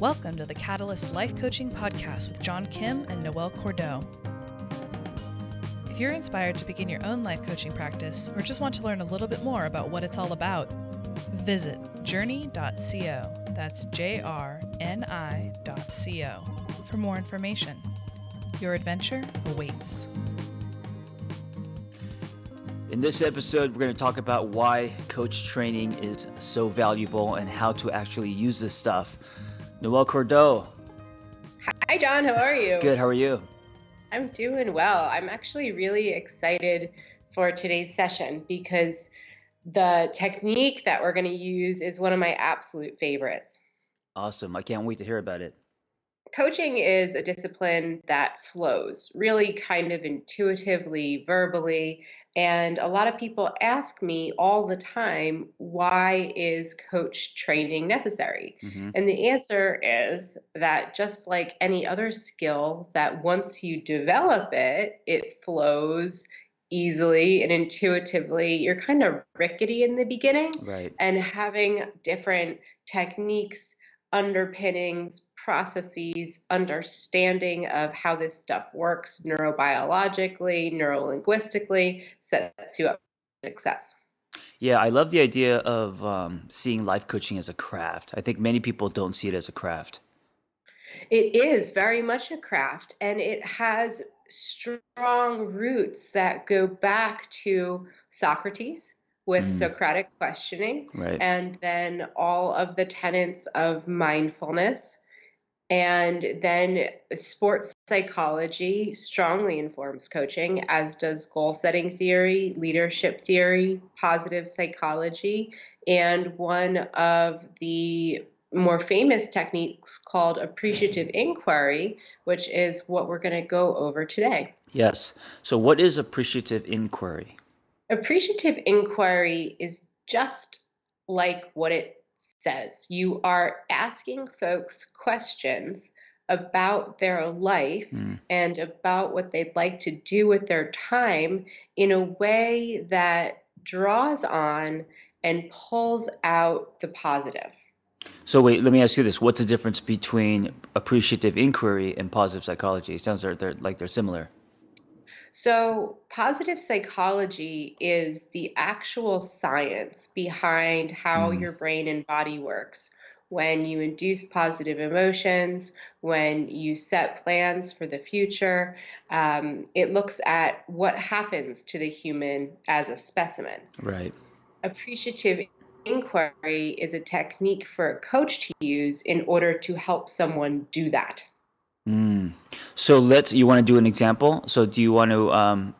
Welcome to the Catalyst Life Coaching Podcast with John Kim and Noelle Cordeaux. If you're inspired to begin your own life coaching practice or just want to learn a little bit more about what it's all about, visit journey.co. That's J R N I.co for more information. Your adventure awaits. In this episode, we're going to talk about why coach training is so valuable and how to actually use this stuff. Noelle Cordeaux. Hi, John. How are you? Good. How are you? I'm doing well. I'm actually really excited for today's session because the technique that we're going to use is one of my absolute favorites. Awesome. I can't wait to hear about it. Coaching is a discipline that flows really kind of intuitively, verbally, and a lot of people ask me all the time, why is coach training necessary? Mm-hmm. And the answer is that just like any other skill, that once you develop it, it flows easily and intuitively. You're kind of rickety in the beginning. Right. And having different techniques, underpinnings, processes, understanding of how this stuff works neurobiologically, neurolinguistically sets you up for success. Yeah, I love the idea of um, seeing life coaching as a craft. I think many people don't see it as a craft. It is very much a craft, and it has strong roots that go back to Socrates with mm. Socratic questioning, right. and then all of the tenets of mindfulness and then sports psychology strongly informs coaching, as does goal setting theory, leadership theory, positive psychology, and one of the more famous techniques called appreciative inquiry, which is what we're going to go over today. Yes. So, what is appreciative inquiry? Appreciative inquiry is just like what it says. You are asking folks questions about their life mm. and about what they'd like to do with their time in a way that draws on and pulls out the positive. So wait, let me ask you this: What's the difference between appreciative inquiry and positive psychology? It sounds like they're, like they're similar. So, positive psychology is the actual science behind how mm. your brain and body works. When you induce positive emotions, when you set plans for the future, um, it looks at what happens to the human as a specimen. Right. Appreciative inquiry is a technique for a coach to use in order to help someone do that. Mm. So let's. You want to do an example? So do you want to um,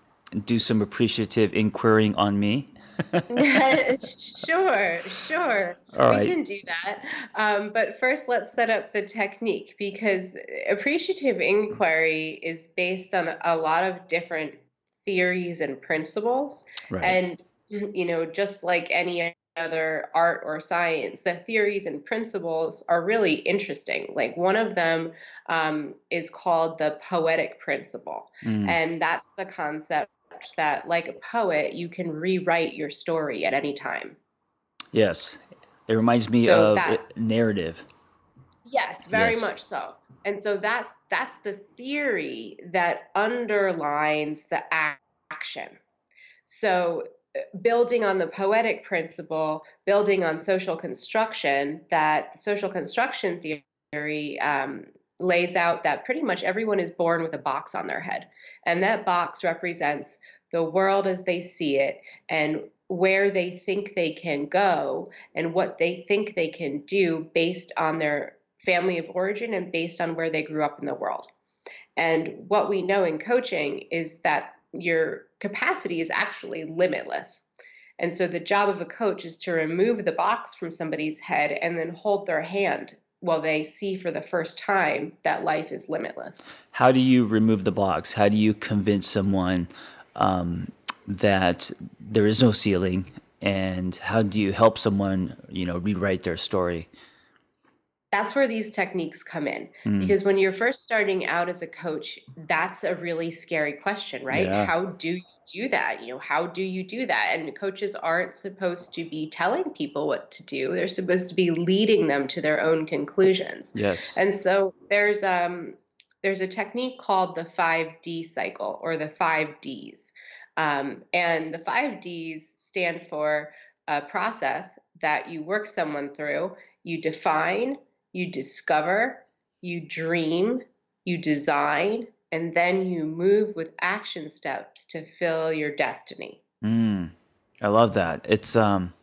do some appreciative inquiring on me? sure, sure. All right. We can do that. Um, but first, let's set up the technique because appreciative inquiry is based on a lot of different theories and principles. Right. And you know, just like any other art or science, the theories and principles are really interesting. Like one of them um, is called the poetic principle. Mm. And that's the concept that, like a poet, you can rewrite your story at any time. Yes. It reminds me so of that, narrative. Yes, very yes. much so. And so that's that's the theory that underlines the action. So building on the poetic principle, building on social construction, that social construction theory um, lays out that pretty much everyone is born with a box on their head. And that box represents the world as they see it and where they think they can go and what they think they can do based on their family of origin and based on where they grew up in the world. And what we know in coaching is that your capacity is actually limitless. And so the job of a coach is to remove the box from somebody's head and then hold their hand while they see for the first time that life is limitless. How do you remove the box? How do you convince someone um, that there is no ceiling? And how do you help someone, you know, rewrite their story? That's where these techniques come in. Mm. because when you're first starting out as a coach that's a really scary question right? Yeah. how do you do that? You know how do you do that? And coaches aren't supposed to be telling people what to do. They're supposed to be leading them to their own conclusions. Yes. And so there's um there's a technique called the 5d cycle or the 5ds um, and the 5ds stand for a process that you work someone through you define you discover, you dream, you design, and then you move with action steps to fill your destiny. Mm, I love that. It's um,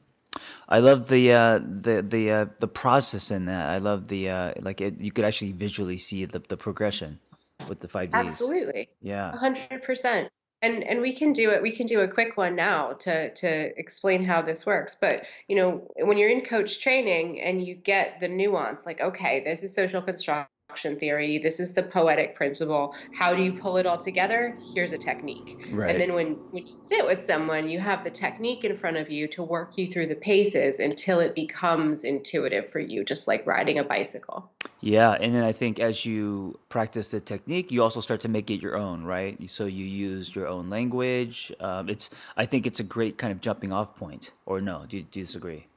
I love the uh, the the uh, the process in that. I love the uh, like it, you could actually visually see the the progression with the five Ds. Absolutely. Yeah. hundred percent and and we can do it we can do a quick one now to to explain how this works but you know when you're in coach training and you get the nuance like okay this is social construction theory this is the poetic principle how do you pull it all together here's a technique right. and then when when you sit with someone you have the technique in front of you to work you through the paces until it becomes intuitive for you just like riding a bicycle yeah, and then I think as you practice the technique, you also start to make it your own, right? So you use your own language. Um, it's I think it's a great kind of jumping off point. Or no? Do you, do you disagree?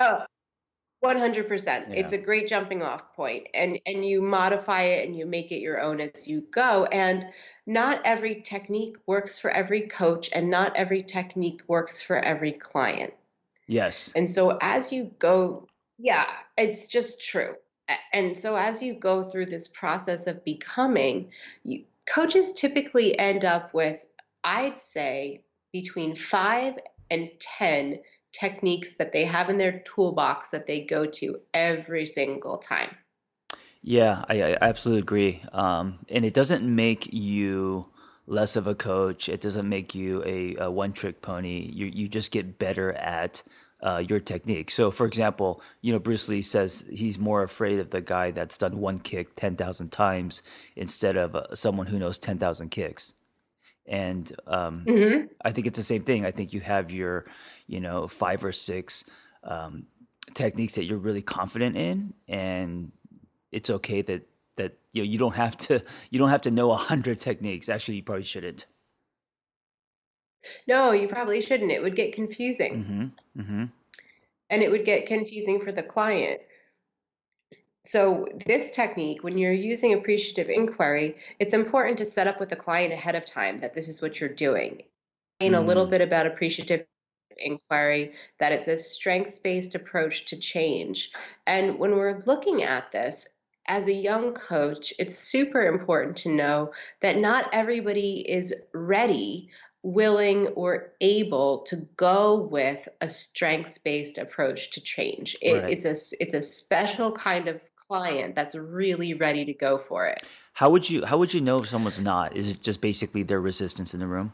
Oh, 100%. It's a great jumping off point and and you modify it and you make it your own as you go and not every technique works for every coach and not every technique works for every client. Yes. And so as you go yeah, it's just true and so as you go through this process of becoming, you, coaches typically end up with, I'd say, between five and 10 techniques that they have in their toolbox that they go to every single time. Yeah, I, I absolutely agree. Um, and it doesn't make you less of a coach. It doesn't make you a, a one trick pony. You, you just get better at uh, your technique. So, for example, you know, Bruce Lee says he's more afraid of the guy that's done one kick 10,000 times instead of uh, someone who knows 10,000 kicks. And um, mm-hmm. I think it's the same thing. I think you have your, you know, five or six um, techniques that you're really confident in, and it's okay that that you know you don't have to you don't have to know a hundred techniques. Actually, you probably shouldn't. No, you probably shouldn't. It would get confusing. Mm-hmm. Mm-hmm. And it would get confusing for the client. So, this technique, when you're using appreciative inquiry, it's important to set up with the client ahead of time that this is what you're doing. Mm. a little mm. bit about appreciative inquiry, that it's a strengths based approach to change. And when we're looking at this, as a young coach, it's super important to know that not everybody is ready willing or able to go with a strengths based approach to change. It, right. It's a it's a special kind of client that's really ready to go for it. How would you how would you know if someone's not? Is it just basically their resistance in the room?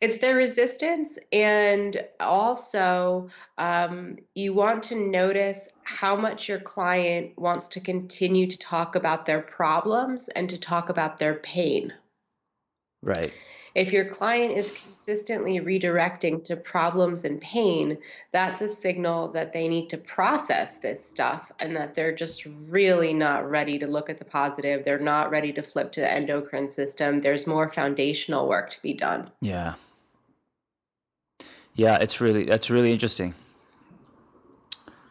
It's their resistance, and also um, you want to notice how much your client wants to continue to talk about their problems and to talk about their pain. Right. If your client is consistently redirecting to problems and pain, that's a signal that they need to process this stuff and that they're just really not ready to look at the positive. They're not ready to flip to the endocrine system. There's more foundational work to be done. Yeah. Yeah, it's really that's really interesting.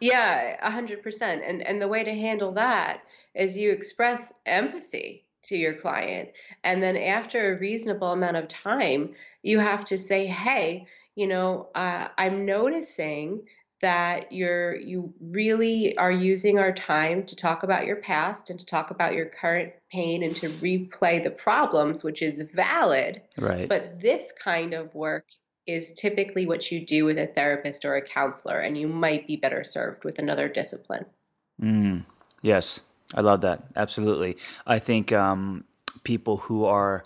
Yeah, 100%. And and the way to handle that is you express empathy to your client. And then after a reasonable amount of time, you have to say, hey, you know, uh, I'm noticing that you're you really are using our time to talk about your past and to talk about your current pain and to replay the problems which is valid right. but this kind of work is typically what you do with a therapist or a counselor and you might be better served with another discipline. Mm, yes I love that. Absolutely. I think um, people who are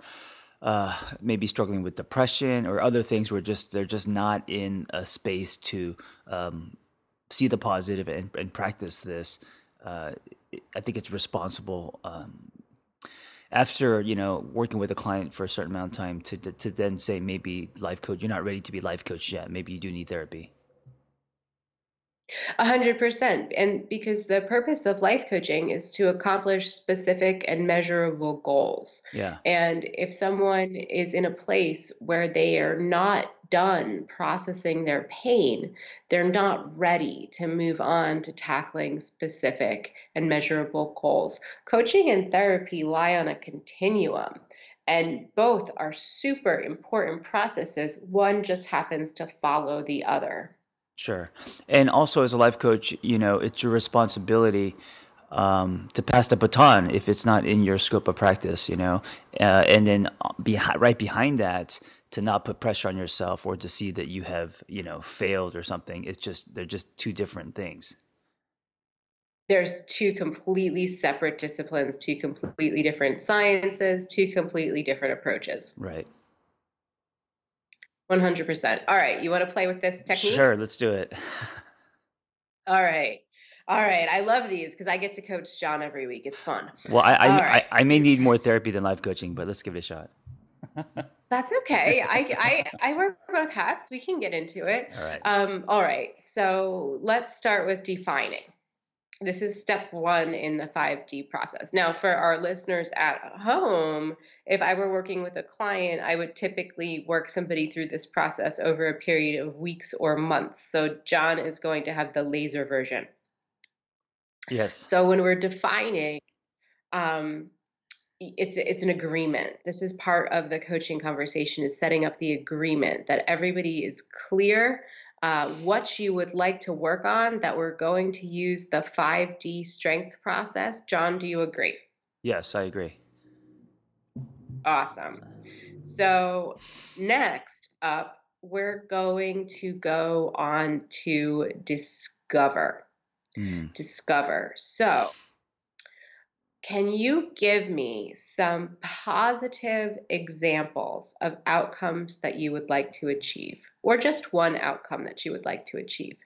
uh, maybe struggling with depression or other things where just they're just not in a space to um, see the positive and, and practice this. Uh, I think it's responsible um, after you know working with a client for a certain amount of time to, to to then say maybe life coach you're not ready to be life coach yet. Maybe you do need therapy. A hundred percent. And because the purpose of life coaching is to accomplish specific and measurable goals. Yeah. And if someone is in a place where they are not done processing their pain, they're not ready to move on to tackling specific and measurable goals. Coaching and therapy lie on a continuum. And both are super important processes. One just happens to follow the other. Sure. And also, as a life coach, you know, it's your responsibility um, to pass the baton if it's not in your scope of practice, you know, uh, and then be, right behind that to not put pressure on yourself or to see that you have, you know, failed or something. It's just, they're just two different things. There's two completely separate disciplines, two completely different sciences, two completely different approaches. Right. 100%. All right. You want to play with this technique? Sure. Let's do it. All right. All right. I love these because I get to coach John every week. It's fun. Well, I, I, right. I, I, may need more therapy than life coaching, but let's give it a shot. That's okay. I, I, I wear both hats. We can get into it. All right. Um, all right. So let's start with defining this is step one in the 5D process. Now, for our listeners at home, if I were working with a client, I would typically work somebody through this process over a period of weeks or months. So, John is going to have the laser version. Yes. So, when we're defining, um, it's it's an agreement. This is part of the coaching conversation is setting up the agreement that everybody is clear uh, what you would like to work on that we're going to use the 5D strength process. John, do you agree? Yes, I agree. Awesome. So, next up, we're going to go on to discover. Mm. Discover. So, can you give me some positive examples of outcomes that you would like to achieve, or just one outcome that you would like to achieve?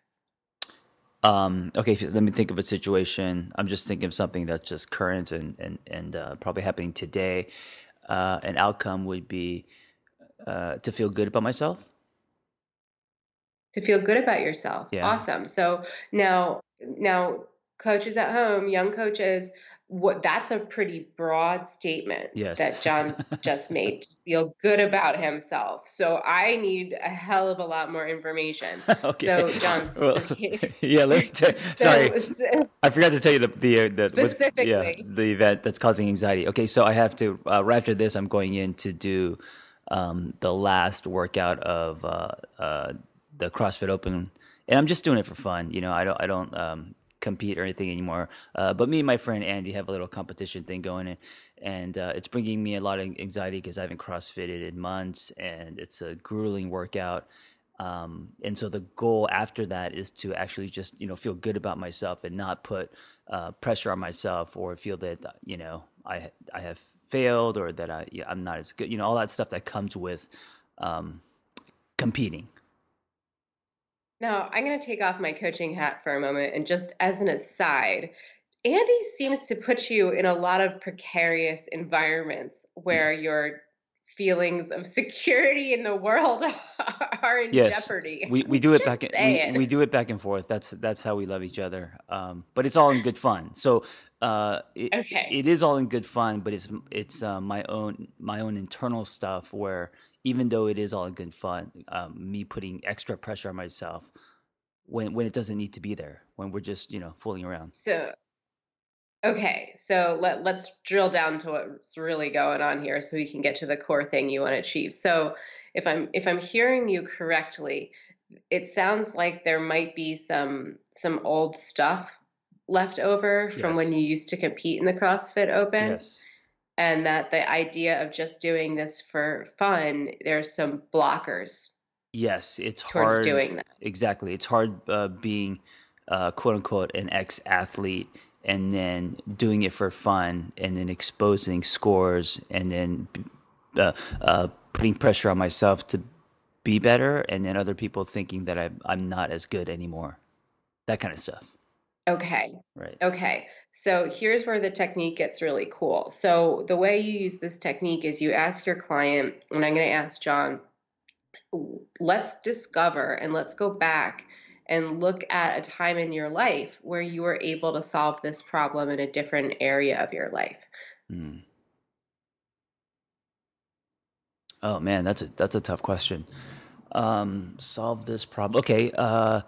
Um, okay, let me think of a situation. I'm just thinking of something that's just current and and and uh, probably happening today. Uh, an outcome would be uh, to feel good about myself. To feel good about yourself. Yeah. Awesome. So now, now, coaches at home, young coaches, what that's a pretty broad statement yes. that John just made to feel good about himself. So I need a hell of a lot more information. okay. So John, well, yeah, let me tell you, sorry, so, I forgot to tell you the the, the specifically yeah, the event that's causing anxiety. Okay, so I have to uh, right after this, I'm going in to do um, the last workout of uh, uh, the CrossFit Open, and I'm just doing it for fun. You know, I don't I don't um, compete or anything anymore. Uh, but me and my friend Andy have a little competition thing going, and, and uh, it's bringing me a lot of anxiety because I haven't CrossFitted in months, and it's a grueling workout. Um, and so the goal after that is to actually just you know feel good about myself and not put uh, pressure on myself or feel that you know I I have failed or that I I'm not as good. You know all that stuff that comes with um, competing. Now, I'm going to take off my coaching hat for a moment. And just as an aside, Andy seems to put you in a lot of precarious environments where your feelings of security in the world are in yes. jeopardy. We we do it back in, we, we, do it back and forth. That's that's how we love each other. Um, but it's all in good fun. So uh, it, okay. it is all in good fun, but it's it's uh, my own my own internal stuff where even though it is all in good fun, um, me putting extra pressure on myself when when it doesn't need to be there, when we're just you know fooling around. So, okay, so let let's drill down to what's really going on here, so we can get to the core thing you want to achieve. So, if I'm if I'm hearing you correctly, it sounds like there might be some some old stuff left over from yes. when you used to compete in the CrossFit Open. Yes and that the idea of just doing this for fun, there's some blockers. Yes, it's hard doing that. Exactly, it's hard uh, being uh, quote unquote an ex athlete and then doing it for fun and then exposing scores and then uh, uh, putting pressure on myself to be better and then other people thinking that I'm, I'm not as good anymore. That kind of stuff. Okay. Right. Okay. So here's where the technique gets really cool. So the way you use this technique is you ask your client, and I'm going to ask John, let's discover and let's go back and look at a time in your life where you were able to solve this problem in a different area of your life. Mm. Oh man, that's a that's a tough question. Um, solve this problem. Okay, uh,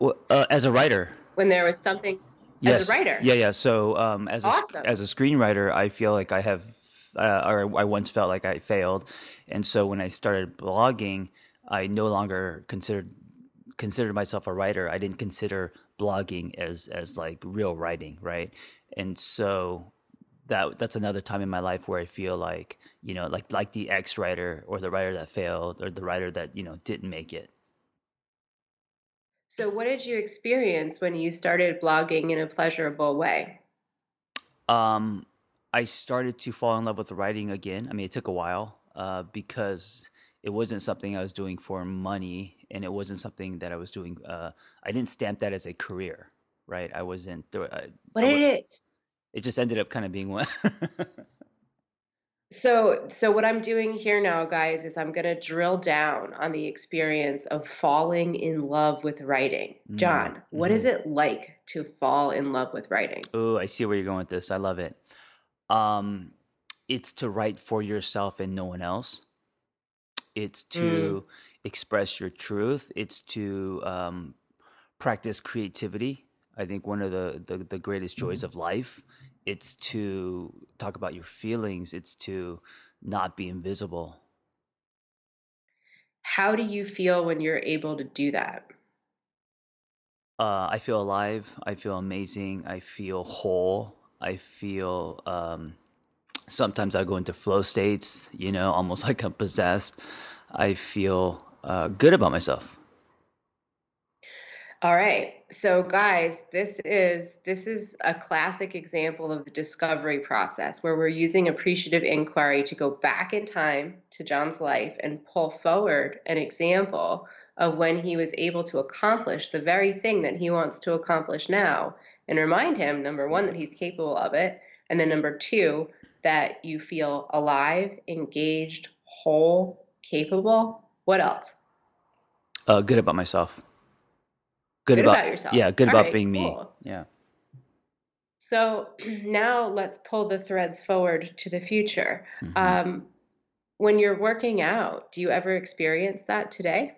uh, as a writer, when there was something yes. as a writer. Yeah, yeah. So um, as awesome. a as a screenwriter, I feel like I have, uh, or I once felt like I failed, and so when I started blogging, I no longer considered considered myself a writer. I didn't consider blogging as as like real writing, right? And so that that's another time in my life where I feel like you know like like the ex writer or the writer that failed or the writer that you know didn't make it. So, what did you experience when you started blogging in a pleasurable way? Um, I started to fall in love with writing again. I mean, it took a while uh, because it wasn't something I was doing for money, and it wasn't something that I was doing. Uh, I didn't stamp that as a career, right? I wasn't. I, what did it? it just ended up kind of being one. so, so what I'm doing here now, guys, is I'm going to drill down on the experience of falling in love with writing. Mm, John, mm-hmm. what is it like to fall in love with writing? Oh, I see where you're going with this. I love it. Um, it's to write for yourself and no one else. It's to mm. express your truth. It's to um, practice creativity. I think one of the, the, the greatest joys mm-hmm. of life it's to talk about your feelings it's to not be invisible. How do you feel when you're able to do that? Uh, i feel alive i feel amazing i feel whole i feel um, sometimes i go into flow states you know almost like i'm possessed. I feel uh, good about myself. All right. So guys, this is this is a classic example of the discovery process where we're using appreciative inquiry to go back in time to John's life and pull forward an example of when he was able to accomplish the very thing that he wants to accomplish now and remind him number 1 that he's capable of it and then number 2 that you feel alive, engaged, whole, capable. What else? Uh, good about myself good, good about, about, yourself. Yeah, good All about right, being cool. me. Yeah. So now let's pull the threads forward to the future. Mm-hmm. Um, when you're working out, do you ever experience that today?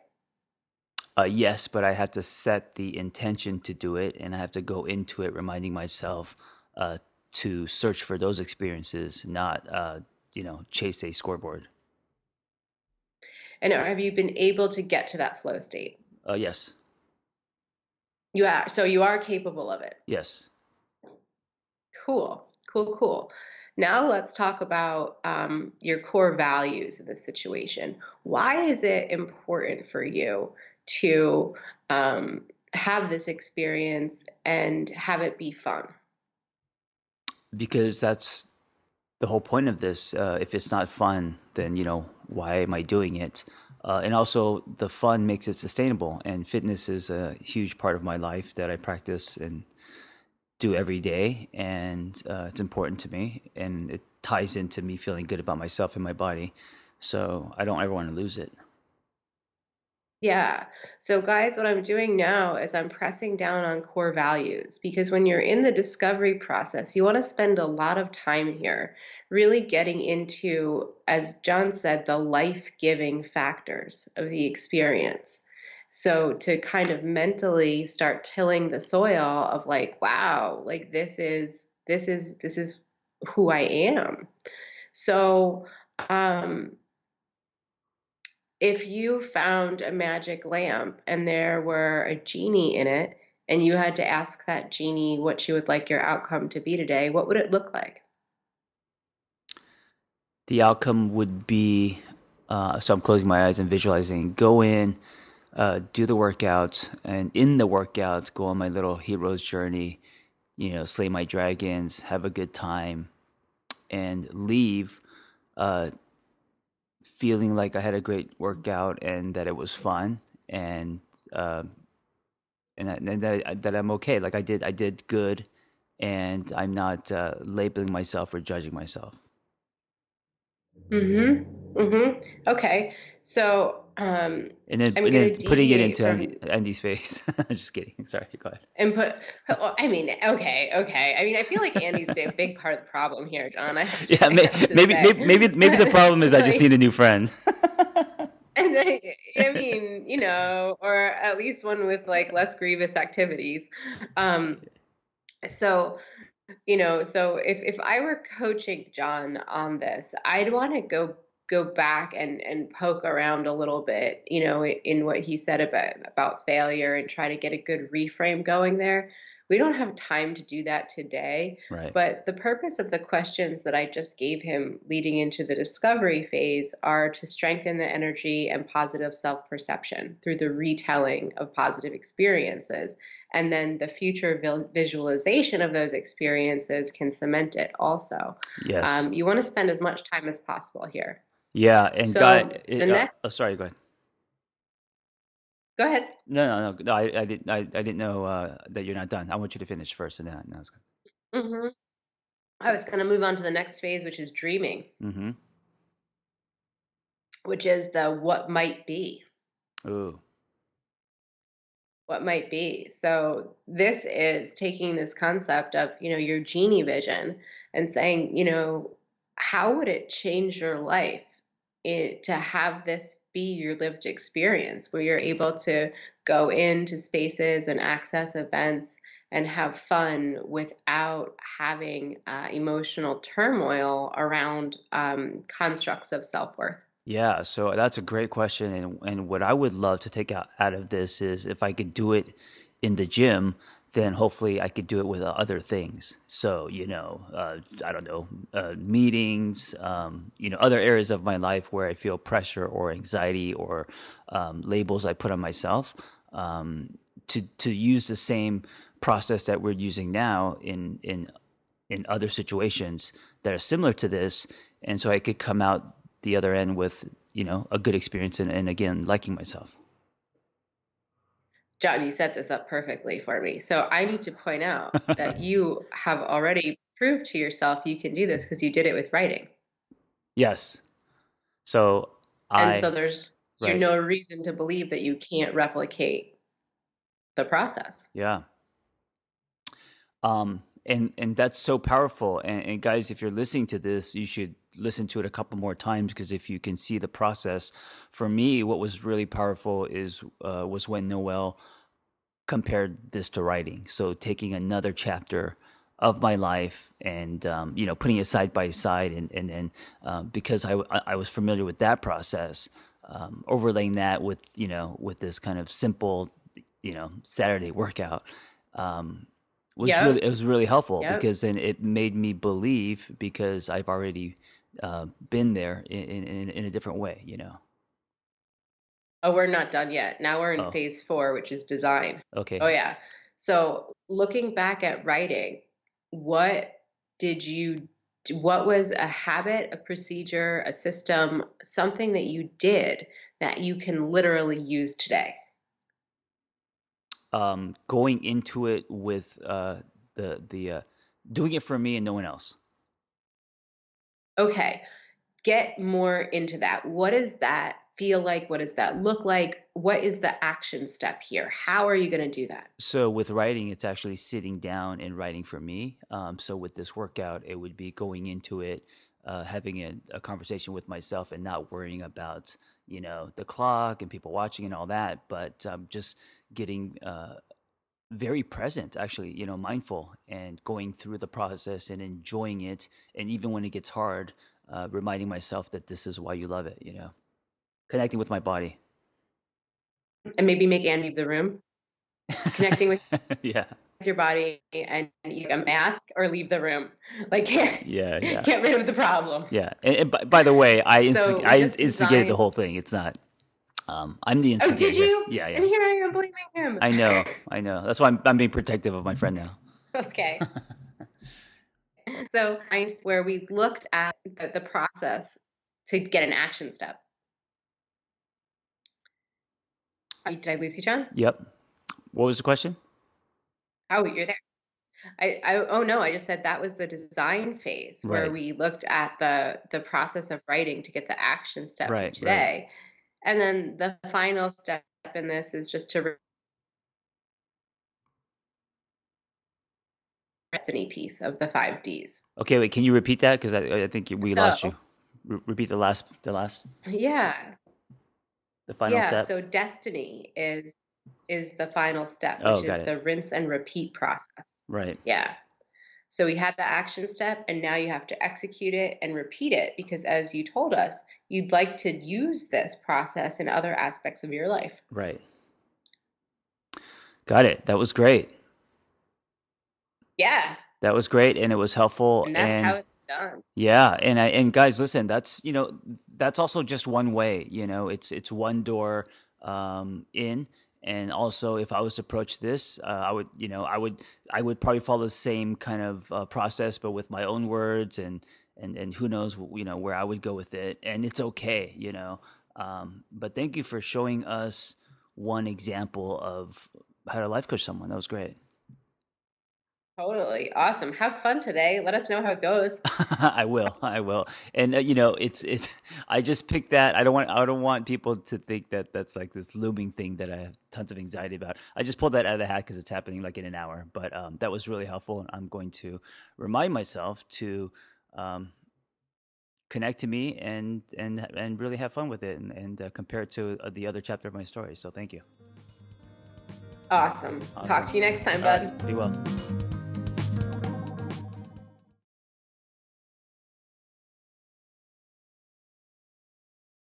Uh, yes, but I have to set the intention to do it, and I have to go into it reminding myself uh, to search for those experiences, not uh, you know chase a scoreboard. And have you been able to get to that flow state? Uh, yes. You are so you are capable of it. Yes. Cool, cool, cool. Now let's talk about um, your core values in this situation. Why is it important for you to um, have this experience and have it be fun? Because that's the whole point of this. Uh, if it's not fun, then you know why am I doing it? Uh, and also, the fun makes it sustainable. And fitness is a huge part of my life that I practice and do every day. And uh, it's important to me. And it ties into me feeling good about myself and my body. So I don't ever want to lose it. Yeah. So, guys, what I'm doing now is I'm pressing down on core values because when you're in the discovery process, you want to spend a lot of time here really getting into, as John said, the life giving factors of the experience. So, to kind of mentally start tilling the soil of like, wow, like this is, this is, this is who I am. So, um, if you found a magic lamp and there were a genie in it, and you had to ask that genie what she would like your outcome to be today, what would it look like? The outcome would be uh, so I'm closing my eyes and visualizing, go in, uh, do the workout, and in the workout, go on my little hero's journey, you know, slay my dragons, have a good time, and leave uh, feeling like I had a great workout and that it was fun and uh, and, that, and that that I'm okay. Like I did, I did good, and I'm not uh, labeling myself or judging myself. Mhm. Mm Mhm. Okay. So um, and then, and then putting it into Andy, Andy's face. I'm just kidding. Sorry, go ahead. And put, well, I mean, okay, okay. I mean, I feel like Andy's a big part of the problem here, John. I, yeah, may, maybe, maybe, maybe, maybe the problem is I just need a new friend. and then, I mean, you know, or at least one with like less grievous activities. Um, so, you know, so if if I were coaching John on this, I'd want to go go back and and poke around a little bit, you know, in what he said about about failure and try to get a good reframe going there. We don't have time to do that today. Right. But the purpose of the questions that I just gave him leading into the discovery phase are to strengthen the energy and positive self perception through the retelling of positive experiences. And then the future visualization of those experiences can cement it also. Yes. Um, you want to spend as much time as possible here. Yeah, and so guy, it, the uh, next. Oh, sorry. Go ahead. Go ahead. No, no, no. no I, I didn't. I, I didn't know uh, that you're not done. I want you to finish first, and then that was good. Mm-hmm. I was going to move on to the next phase, which is dreaming. Mm-hmm. Which is the what might be. Ooh. What might be. So this is taking this concept of you know your genie vision and saying you know how would it change your life it, to have this be your lived experience where you're able to go into spaces and access events and have fun without having uh, emotional turmoil around um, constructs of self worth? Yeah, so that's a great question. And, and what I would love to take out, out of this is if I could do it in the gym, then hopefully I could do it with uh, other things. So, you know, uh, I don't know, uh, meetings, um, you know, other areas of my life where I feel pressure or anxiety or um, labels I put on myself um, to, to use the same process that we're using now in, in, in other situations that are similar to this. And so I could come out the other end with, you know, a good experience and, and again, liking myself. John, you set this up perfectly for me. So I need to point out that you have already proved to yourself you can do this because you did it with writing. Yes. So I, and so there's right. no reason to believe that you can't replicate the process. Yeah. Um, and and that's so powerful. And, and guys, if you're listening to this, you should listen to it a couple more times because if you can see the process, for me, what was really powerful is uh, was when Noelle compared this to writing. So taking another chapter of my life and um, you know putting it side by side and and, and uh, because I, I was familiar with that process, um, overlaying that with you know with this kind of simple you know Saturday workout. Um, was yep. really it was really helpful yep. because then it made me believe because I've already uh, been there in, in, in a different way, you know. Oh, we're not done yet. Now we're in oh. phase four, which is design. Okay. Oh yeah. So looking back at writing, what did you? What was a habit, a procedure, a system, something that you did that you can literally use today? Um, going into it with uh, the the uh, doing it for me and no one else. Okay, get more into that. What does that feel like? What does that look like? What is the action step here? How are you going to do that? So, with writing, it's actually sitting down and writing for me. Um, so, with this workout, it would be going into it, uh, having a, a, conversation with myself, and not worrying about you know the clock and people watching and all that, but um, just getting uh, very present actually you know mindful and going through the process and enjoying it. And even when it gets hard uh, reminding myself that this is why you love it you know connecting with my body. And maybe make andy leave the room. Connecting with yeah. your body and eat a mask or leave the room. Like yeah yeah. get rid of the problem. Yeah. And, and by, by, the way i insti- so i instigated the whole thing. It's not um, I'm the instigator. Oh, did you? Yeah, yeah. And here I am blaming him. I know, I know. That's why I'm, I'm being protective of my friend now. Okay. so, where we looked at the, the process to get an action step. Did I lose you, John? Yep. What was the question? Oh, you're there. I, I oh no, I just said that was the design phase where we looked at the the process of writing to get the action step right, today. Right And then the final step in this is just to destiny piece of the five Ds. Okay, wait. Can you repeat that? Because I, I think we so, lost you. Re- repeat the last. The last. Yeah. The final yeah, step. So destiny is is the final step, oh, which oh, is it. the rinse and repeat process. Right. Yeah. So we had the action step, and now you have to execute it and repeat it because, as you told us, you'd like to use this process in other aspects of your life. Right. Got it. That was great. Yeah. That was great, and it was helpful. And that's and, how it's done. Yeah, and I and guys, listen. That's you know that's also just one way. You know, it's it's one door um, in and also if i was to approach this uh, i would you know i would i would probably follow the same kind of uh, process but with my own words and and and who knows you know where i would go with it. And it's okay you know um, but thank you for showing us one example of how to life coach someone. That was great Totally. Awesome. Have fun today. Let us know how it goes. I will. I will. And uh, you know, it's it's I just picked that. I don't want I don't want people to think that that's like this looming thing that I have tons of anxiety about. I just pulled that out of the hat cuz it's happening like in an hour. But um, that was really helpful and I'm going to remind myself to um, connect to me and and and really have fun with it and, and uh, compare it to uh, the other chapter of my story. So thank you. Awesome. awesome. Talk to you next time, bud. Right. Be well.